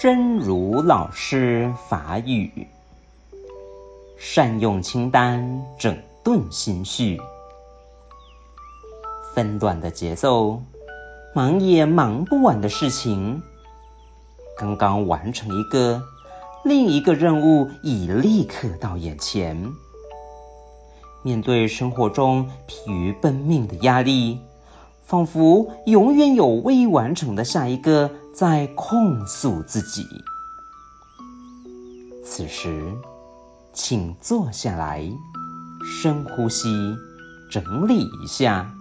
真如老师法语，善用清单整顿心绪。纷乱的节奏，忙也忙不完的事情，刚刚完成一个，另一个任务已立刻到眼前。面对生活中疲于奔命的压力，仿佛永远有未完成的下一个在控诉自己。此时，请坐下来，深呼吸，整理一下。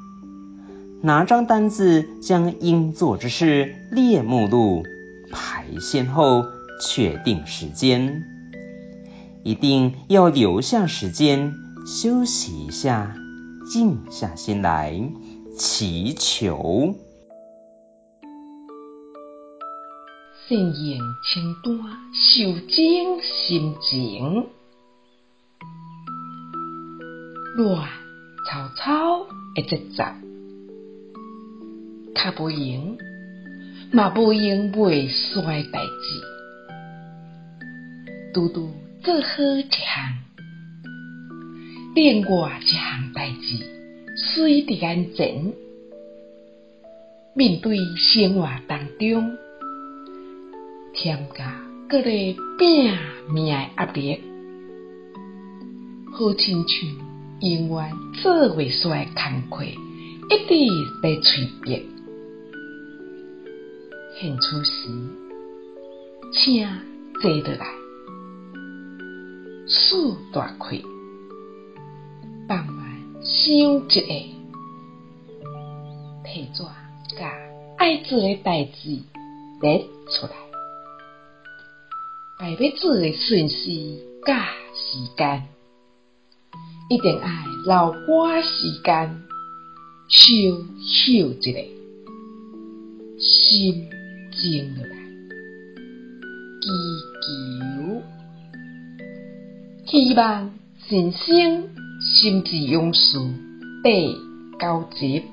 拿张单子，将应做之事列目录，排先后，确定时间。一定要留下时间休息一下，静下心来祈求。善用清单，修正心情，乱草草的节奏。较无闲，嘛无闲袂衰代志，拄拄做好一项，另外一项代志随伫眼前。面对生活当中添加各类拼命的压力，好亲像永远做袂煞的工课，一直在催逼。现此时，请坐落来，舒大开，放慢想一下，提纸甲爱做的代志列出来，把要做的顺序甲时间，一定爱留寡时间，小休一下，心。静落来，祈求，希望新生心之勇士得交集。